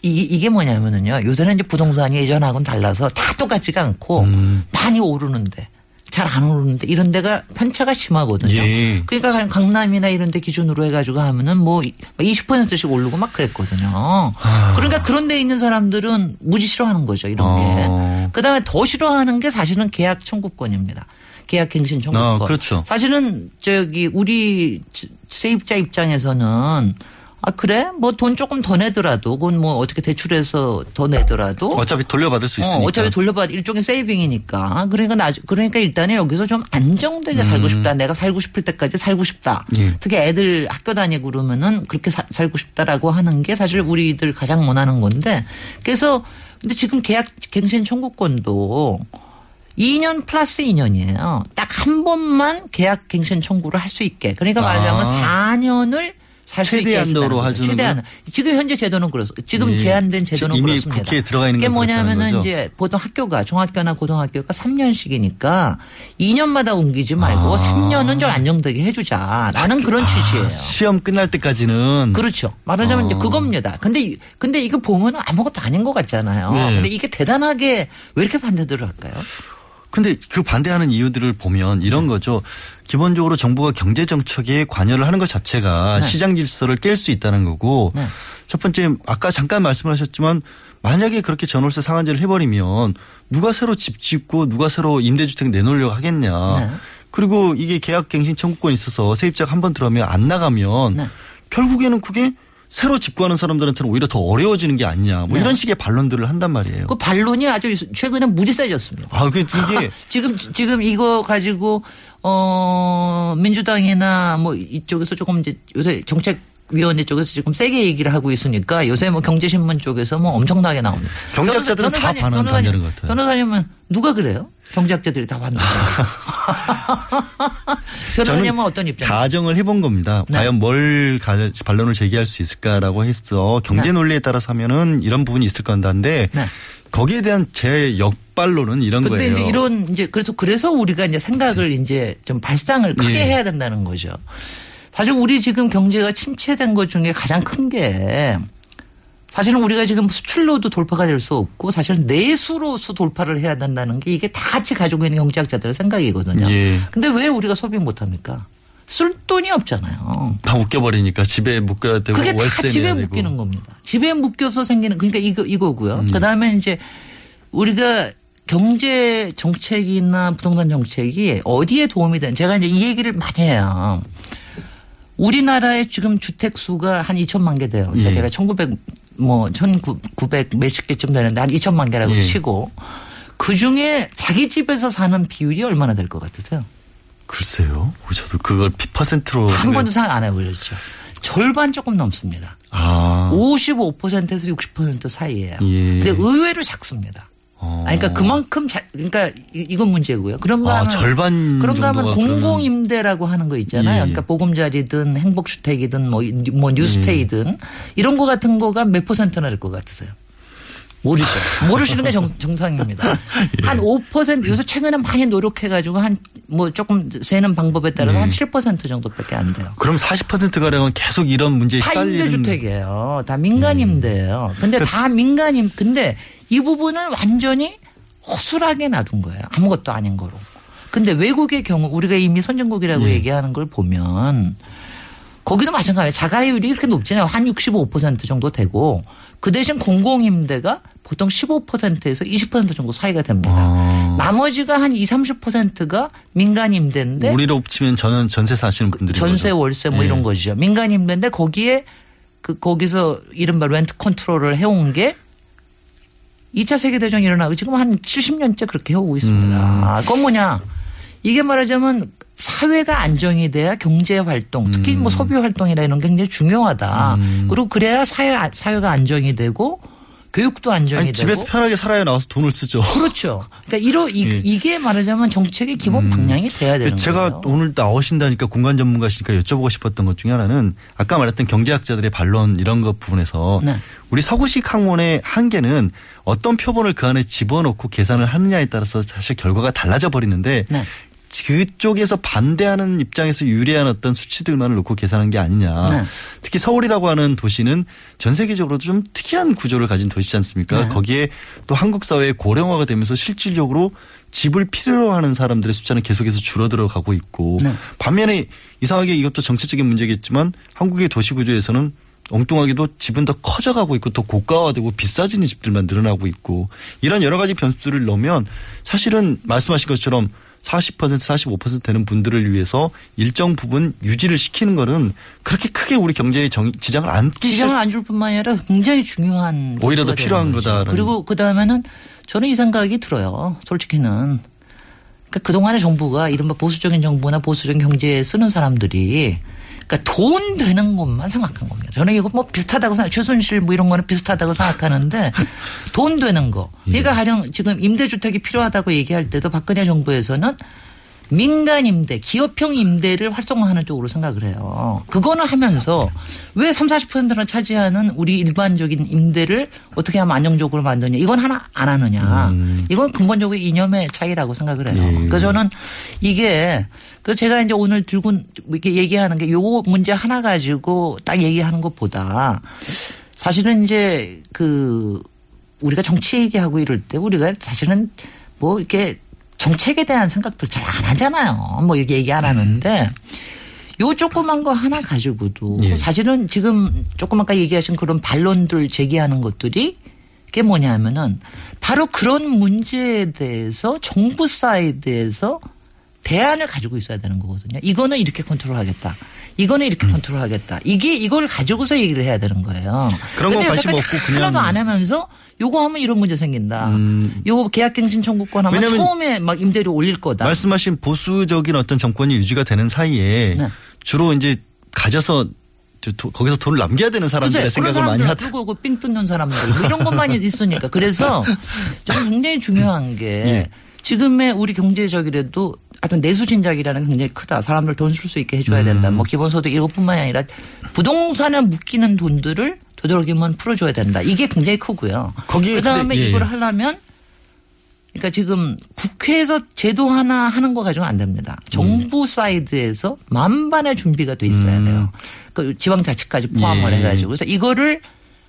이, 이게 뭐냐면은요. 요새는 이제 부동산이 예전하고는 달라서 다 똑같지가 않고 음. 많이 오르는데 잘 안 오르는데 이런 데가 편차가 심하거든요. 예. 그러니까 강남이나 이런 데 기준으로 해가지고 하면은 뭐 20%씩 오르고 막 그랬거든요. 그러니까 그런 데 있는 사람들은 무지 싫어하는 거죠. 이런 어. 게. 그 다음에 더 싫어하는 게 사실은 계약 청구권입니다. 계약 갱신 청구권. 아, 그렇죠. 사실은 저기 우리 세입자 입장에서는 아 그래 뭐 돈 조금 더 내더라도 그건 뭐 어떻게 대출해서 더 내더라도 어차피 돌려받을 수 있으니까. 어, 어차피 돌려받 일종의 세이빙이니까. 그러니까 나 그러니까 일단은 여기서 좀 안정되게 살고 싶다. 내가 살고 싶을 때까지 살고 싶다. 음. 예. 특히 애들 학교 다니고 그러면은 그렇게 사- 살고 싶다라고 하는 게 사실 우리들 가장 원하는 건데. 그래서 근데 지금 계약 갱신 청구권도 2년 플러스 2년이에요. 딱 한 번만 계약 갱신 청구를 할 수 있게. 그러니까 말하자면 아. 4년을 살수 있게 최대한도로. 해주는 최대한. 건? 지금 현재 제도는 그렇습니다. 지금 예. 제한된 제도는 이미 그렇습니다. 국회에 들어가 있는 그렇다는 뭐냐면은? 이제 보통 학교가 중학교나 고등학교가 3년씩이니까 2년마다 옮기지 말고 아. 3년은 좀 안정되게 해주자라는 그런 취지예요. 시험 끝날 때까지는 그렇죠. 말하자면 이제 어. 그겁니다. 근데 이- 근데 이거 보면 아무것도 아닌 것 같잖아요. 네. 근데 이게 대단하게 왜 이렇게 반대들을 할까요? 근데 그 반대하는 이유들을 보면 이런 거죠. 기본적으로 정부가 경제 정책에 관여를 하는 것 자체가 네. 시장 질서를 깰 수 있다는 거고 네. 첫 번째 아까 잠깐 말씀을 하셨지만 만약에 그렇게 전월세 상한제를 해버리면 누가 새로 집 짓고 누가 새로 임대주택 내놓으려고 하겠냐. 네. 그리고 이게 계약갱신 청구권이 있어서 세입자가 한 번 들어가면 안 나가면 네. 결국에는 그게 새로 집구하는 사람들한테는 오히려 더 어려워지는 게 아니냐. 뭐 네. 이런 식의 반론들을 한단 말이에요. 그 반론이 아주 최근에 무지 세졌습니다. 아, 그 이게 지금 지금 이거 가지고 어 민주당이나 뭐 이쪽에서 조금 이제 요새 정책 위원회 쪽에서 지금 세게 얘기를 하고 있으니까 요새 뭐 경제신문 쪽에서 뭐 엄청나게 나옵니다. 경제학자들은 다 변호사님, 반응 반대하는 것 같아요. 변호사님은 누가 그래요? 경제학자들이 다 반대하죠. 변호사님은 어떤 입장? 가정을 해본 겁니다. 네. 과연 뭘 가- 반론을 제기할 수 있을까라고 해서 경제 네. 논리에 따라서 하면은 이런 부분이 있을 건데 네. 거기에 대한 제 역반론은 이런 근데 거예요. 이제 이런 이제 그래서 그래서 우리가 이제 생각을 이제 좀 발상을 크게 예. 해야 된다는 거죠. 사실 우리 지금 경제가 침체된 것 중에 가장 큰 게 사실은 우리가 지금 수출로도 돌파가 될 수 없고 사실은 내수로서 돌파를 해야 된다는 게 이게 다 같이 가지고 있는 경제학자들의 생각이거든요. 예. 근데 왜 우리가 소비 못 합니까? 쓸 돈이 없잖아요. 다 묶여버리니까 집에 묶여야 되고 그게 다 집에 되고. 묶이는 겁니다. 집에 묶여서 생기는 그러니까 이거 이거고요. 음. 그다음에 이제 우리가 경제 정책이나 부동산 정책이 어디에 도움이 되는 제가 이제 이 얘기를 많이 해요. 우리나라의 지금 주택 수가 한 2천만 개 돼요. 그러니까 예. 제가 1900 뭐 1900 몇십 개쯤 되는데 한 2천만 개라고 예. 치고 그 중에 자기 집에서 사는 비율이 얼마나 될 것 같으세요? 글쎄요. 저도 그걸 퍼센트로 한 번도 생각 안 해보셨죠. 절반 조금 넘습니다. 아. 55%에서 60% 사이예요. 예. 근데 의외로 작습니다. 아니, 그러니까 그만큼 자, 그러니까 이- 이건 문제고요. 그런가 아, 하면 절반 그런가 하면 공공임대라고 하는 거 있잖아요. 예, 예. 그러니까 보금자리든 행복주택이든 뭐, 이- 뭐 뉴스테이든 예. 이런 거 같은 거가 몇 퍼센트나 될 것 같으세요? 모르죠. 모르시는 게 정, 정상입니다. 예. 한5% 요새 최근에 많이 노력해가지고 한 뭐 조금 세는 방법에 따라서 네. 한7% 정도밖에 안 돼요. 그럼 40%가량은 계속 이런 문제에 다 시달리는 임대주택이에요. 다 민간임대예요. 근데 다 민간임. 근데 이 부분을 완전히 허술하게 놔둔 거예요. 아무것도 아닌 거로. 근데 외국의 경우 우리가 이미 선진국이라고 예. 얘기하는 걸 보면 거기도 마찬가지예요. 자가율이 이렇게 높잖아요. 한65% 정도 되고 그 대신 공공임대가 보통 15%에서 20% 정도 사이가 됩니다. 아. 나머지가 한 20, 30%가 민간 임대인데 우리로 치면 저는 전세 사시는 분들이 전세 월세 뭐 예. 이런 거죠. 민간 임대인데 거기에 그 거기서 이른바 렌트 컨트롤을 해온 게 2차 세계대전이 일어나고 지금 한 70년째 그렇게 해오고 있습니다. 음. 아, 그건 뭐냐. 이게 말하자면 사회가 안정이 돼야 경제 활동, 특히 음. 뭐 소비 활동이라 이런 게 굉장히 중요하다. 그리고 그래야 사회, 사회가 안정이 되고 교육도 안정이 아니, 되고. 집에서 편하게 살아야 나와서 돈을 쓰죠. 그렇죠. 그러니까 이러, 이, 예. 이게 말하자면 정책의 기본 방향이 돼야 되는 제가 거예요. 오늘 나오신다니까 공간 전문가시니까 여쭤보고 싶었던 것 중에 하나는 아까 말했던 경제학자들의 반론 이런 것 부분에서 네. 우리 서구식 학문의 한계는 어떤 표본을 그 안에 집어넣고 계산을 하느냐에 따라서 사실 결과가 달라져 버리는데 네. 그쪽에서 반대하는 입장에서 유리한 어떤 수치들만을 놓고 계산한 게 아니냐. 네. 특히 서울이라고 하는 도시는 전 세계적으로도 좀 특이한 구조를 가진 도시지 않습니까? 네. 거기에 또 한국 사회의 고령화가 되면서 실질적으로 집을 필요로 하는 사람들의 숫자는 계속해서 줄어들어 가고 있고 네. 반면에 이상하게 이것도 정치적인 문제겠지만 한국의 도시 구조에서는 엉뚱하게도 집은 더 커져가고 있고 더 고가화되고 비싸지는 집들만 늘어나고 있고 이런 여러 가지 변수들을 넣으면 사실은 말씀하신 것처럼 40% 45% 되는 분들을 위해서 일정 부분 유지를 시키는 거는 그렇게 크게 우리 경제에 정- 지장을 안 끼칠 지장을 안 줄 뿐만 아니라 굉장히 중요한 오히려 더 필요한. 거다라는. 그리고 그 다음에는 저는 이 생각이 들어요. 솔직히는 그러니까 그 동안의 정부가 이른바 보수적인 정부나 보수적인 경제에 쓰는 사람들이 그러니까 돈 되는 것만 생각한 겁니다. 저는 이거 뭐 비슷하다고 생각, 최순실 뭐 이런 거는 비슷하다고 생각하는데 돈 되는 거. 예. 그러니까 가령 지금 임대주택이 필요하다고 얘기할 때도 박근혜 정부에서는 민간 임대, 기업형 임대를 활성화하는 쪽으로 생각을 해요. 그거는 하면서 왜 3, 40%나 차지하는 우리 일반적인 임대를 어떻게 하면 안정적으로 만드냐. 이건 하나 안 하느냐. 이건 근본적으로 이념의 차이라고 생각을 해요. 예. 그래서 저는 이게 그 제가 이제 오늘 들고 이렇게 얘기하는 게요 문제 하나 가지고 딱 얘기하는 것보다 사실은 이제 그 우리가 정치 얘기하고 이럴 때 우리가 사실은 뭐 이렇게 정책에 대한 생각들 잘 안 하잖아요. 뭐 이렇게 얘기 안 하는데 요 조그만 거 하나 가지고도 예. 사실은 지금 조금 아까 얘기하신 그런 반론들 제기하는 것들이 그게 뭐냐면은 바로 그런 문제에 대해서 정부 사이드에서 대안을 가지고 있어야 되는 거거든요. 이거는 이렇게 컨트롤하겠다. 이거는 이렇게 음. 컨트롤하겠다. 이게 이걸 가지고서 얘기를 해야 되는 거예요. 그런 건 관심 없고 그냥- 하나도 안 하면서 요거 하면 이런 문제 생긴다. 요거 계약갱신 청구권 하면 처음에 막 임대료 올릴 거다. 말씀하신 보수적인 어떤 정권이 유지가 되는 사이에 네. 주로 이제 가져서 거기서 돈을 남겨야 되는 사람들의? 그런 생각을 많이 하다. 두고 그 삥 뜯는 사람들 뭐 이런 것만 있으니까 그래서 저는 굉장히 중요한 게 예. 지금의 우리 경제적이라도 하여튼 내수 진작이라는 게 굉장히 크다. 사람들 돈 쓸 수 있게 해줘야 된다. 음. 뭐 기본소득 이것뿐만이 아니라 부동산에 묶이는 돈들을 되도록이면 풀어줘야 된다. 이게 굉장히 크고요. 거기에 그다음에 근데- 예, 이걸 예. 하려면 그러니까 지금 국회에서 제도 하나 하는 거 가지고 안 됩니다. 정부 사이드에서 만반의 준비가 돼 있어야 돼요. 그 지방자치까지 포함을 음. 예. 해가지고 그래서 이거를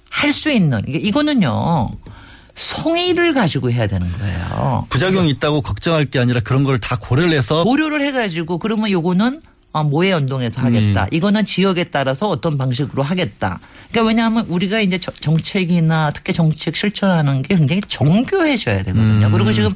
할 수 있는 이게 이거는요 성의를 가지고 해야 되는 거예요. 부작용이 있다고 걱정할 게 아니라 그런 걸 다 고려를 해서 고려를 해가지고 그러면 요거는 아, 모해 연동해서 하겠다. 음. 이거는 지역에 따라서 어떤 방식으로 하겠다. 그러니까 왜냐하면 우리가 이제 저- 정책이나 특히 정책 실천하는 게 굉장히 정교해져야 되거든요. 음. 그리고 지금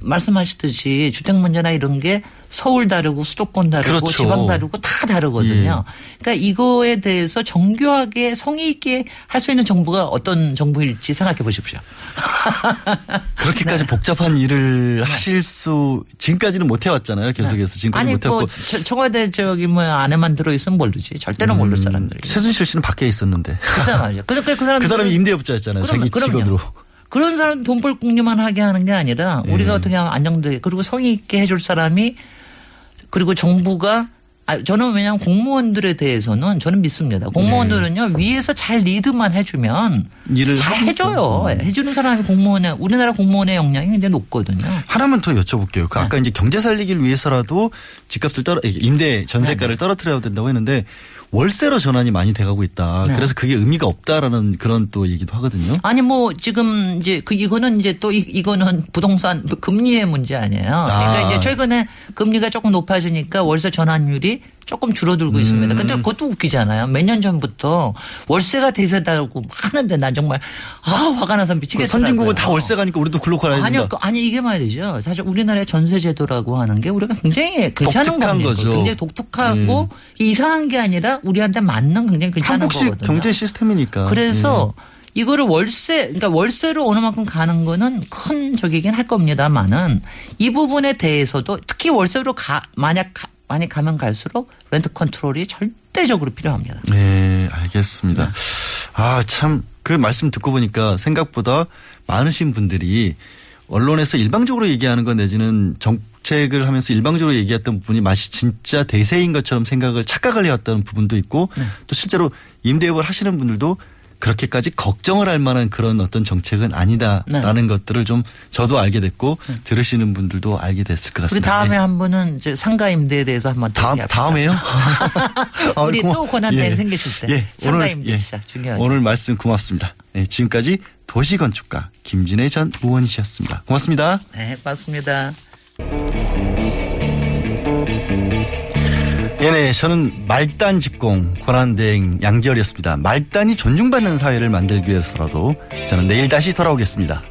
말씀하셨듯이 주택 문제나 이런 게 서울 다르고 수도권 다르고 그렇죠. 지방 다르고 다 다르거든요. 그러니까 이거에 대해서 정교하게 성의 있게 할 수 있는 정부가 어떤 정부일지 생각해 보십시오. 그렇게까지 네. 복잡한 일을 하실 수 지금까지는 못 해왔잖아요. 계속해서 지금까지 못뭐 해왔고 저- 청와대 저기 뭐 안에만 들어있으면 모르지 절대로 모를 사람들. 최순실 씨는 밖에 있었는데 글쎄 말이야. 그래서 그, 그 사람 그 사람이 임대업자였잖아요. 자기 직원으로. 그 런 사람 돈벌 궁리만 하게 하는 게 아니라 우리가 예. 어떻게 하면 안정되게 그리고 성의 있게 해줄 사람이 그리고 정부가 아, 저는 왜냐하면 공무원들에 대해서는 저는 믿습니다. 공무원들은요 위에서 잘 리드만 해주면 일을 잘. 해줘요. 예, 해주는 사람이 공무원의 우리나라 공무원의 역량이 굉장히 높거든요. 하나만 더 여쭤볼게요. 그 아까 이제 경제 살리기를 위해서라도 집값을 떨어 임대 전세가를 떨어뜨려야 된다고 했는데 월세로 전환이 많이 돼가고 있다. 네. 그래서 그게 의미가 없다라는 그런 또 얘기도 하거든요. 아니 뭐 지금 이제 그 이거는 이제 또 이, 이거는 부동산 금리의 문제 아니에요. 그러니까 아. 이제 최근에 금리가 조금 높아지니까 월세 전환율이 조금 줄어들고 있습니다. 음. 근데 그것도 웃기잖아요. 몇 년 전부터 월세가 대세다고 하는데 난 정말 아 화가 나서 미치겠더라고요. 선진국은 다 월세 가니까 우리도 글로 가야 된다. 아니요, 그- 아니 이게 말이죠. 사실 우리나라의 전세 제도라고 하는 게 우리가 굉장히 괜찮은 독특한 겁니다. 거죠. 굉장히 독특하고 이상한 게 아니라 우리한테 맞는 굉장히 괜찮은 한국식 거거든요. 경제 시스템이니까. 그래서 예. 이거를 월세, 그러니까 월세로 어느 만큼 가는 거는 큰 적이긴 할 겁니다만은 이 부분에 대해서도 특히 월세로 가, 만약 가, 많이 가면 갈수록 렌트 컨트롤이 절대적으로 필요합니다. 네, 알겠습니다. 아, 참, 그 말씀 듣고 보니까 생각보다 많으신 분들이 언론에서 일방적으로 얘기하는 것 내지는 정책을 하면서 일방적으로 얘기했던 부분이 맛이 진짜 대세인 것처럼 생각을 착각을 해왔다는 부분도 있고 또 실제로 임대업을 하시는 분들도 그렇게까지 걱정을 할 만한 그런 어떤 정책은 아니다라는 것들을 좀 저도 알게 됐고 들으시는 분들도 알게 됐을 것 우리 같습니다. 다음에 네. 한 분은 이제 상가 임대에 대해서 한번 더 다음. 다음에요? 아, 우리 고마- 또 권한대행 예. 생기실 때 예, 상가 오늘, 임대 예. 진짜 중요하죠. 오늘 말씀 고맙습니다. 네, 지금까지 도시건축가 김진애 전 의원이셨습니다. 고맙습니다. 네, 고맙습니다. 네네, 저는 말단 직공 권한대행 양지열이었습니다. 말단이 존중받는 사회를 만들기 위해서라도 저는 내일 다시 돌아오겠습니다.